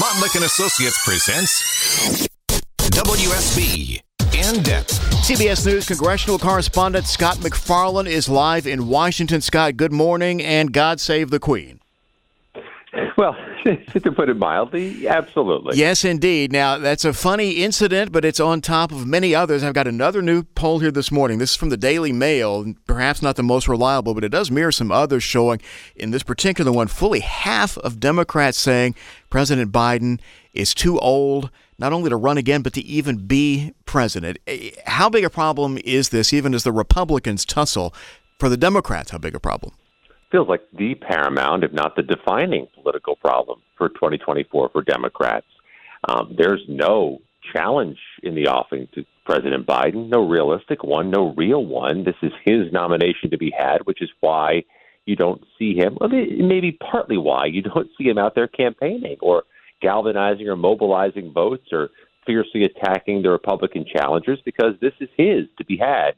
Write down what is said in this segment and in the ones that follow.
Montlick and Associates presents WSB in depth. CBS News congressional correspondent Scott MacFarlane is live in Washington. Scott, good morning and God save the Queen. Well, to put it mildly, absolutely. Yes, indeed. Now, that's a funny incident, but it's on top of many others. I've got another new poll here this morning. This is from the Daily Mail, perhaps not the most reliable, but it does mirror some others showing in this particular one fully half of Democrats saying President Biden is too old not only to run again, but to even be president. Eh, how big a problem is this, even as the Republicans tussle? For the Democrats, how big a problem? Feels like the paramount, if not the defining political problem for 2024 for Democrats. Um, there's no challenge in the offing to President Biden, no realistic one, no real one. This is his nomination to be had, which is why you don't see him, maybe partly why you don't see him out there campaigning or galvanizing or mobilizing votes or fiercely attacking the Republican challengers because this is his to be had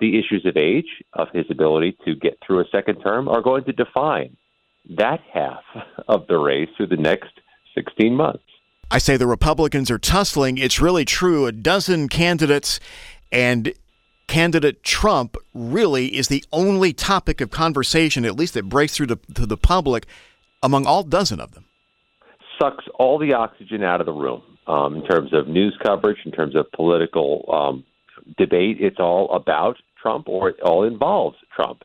the issues of age, of his ability to get through a second term, are going to define that half of the race through the next 16 months. I say the Republicans are tussling. It's really true. A dozen candidates, and candidate Trump really is the only topic of conversation, at least that breaks through to, to the public, among all dozen of them. Sucks all the oxygen out of the room um, in terms of news coverage, in terms of political um, debate. It's all about Trump or it all involves Trump,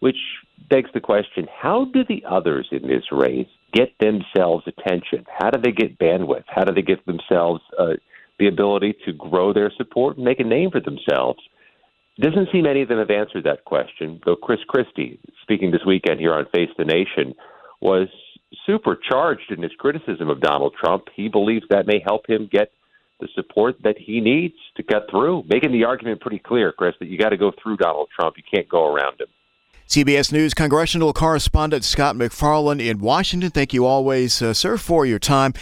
which begs the question how do the others in this race get themselves attention? How do they get bandwidth? How do they get themselves uh, the ability to grow their support and make a name for themselves? Doesn't seem any of them have answered that question, though Chris Christie, speaking this weekend here on Face the Nation, was supercharged in his criticism of Donald Trump. He believes that may help him get the support that he needs to cut through, making the argument pretty clear, Chris, that you got to go through Donald Trump. You can't go around him. CBS News congressional correspondent Scott MacFarlane in Washington. Thank you always, uh, sir, for your time.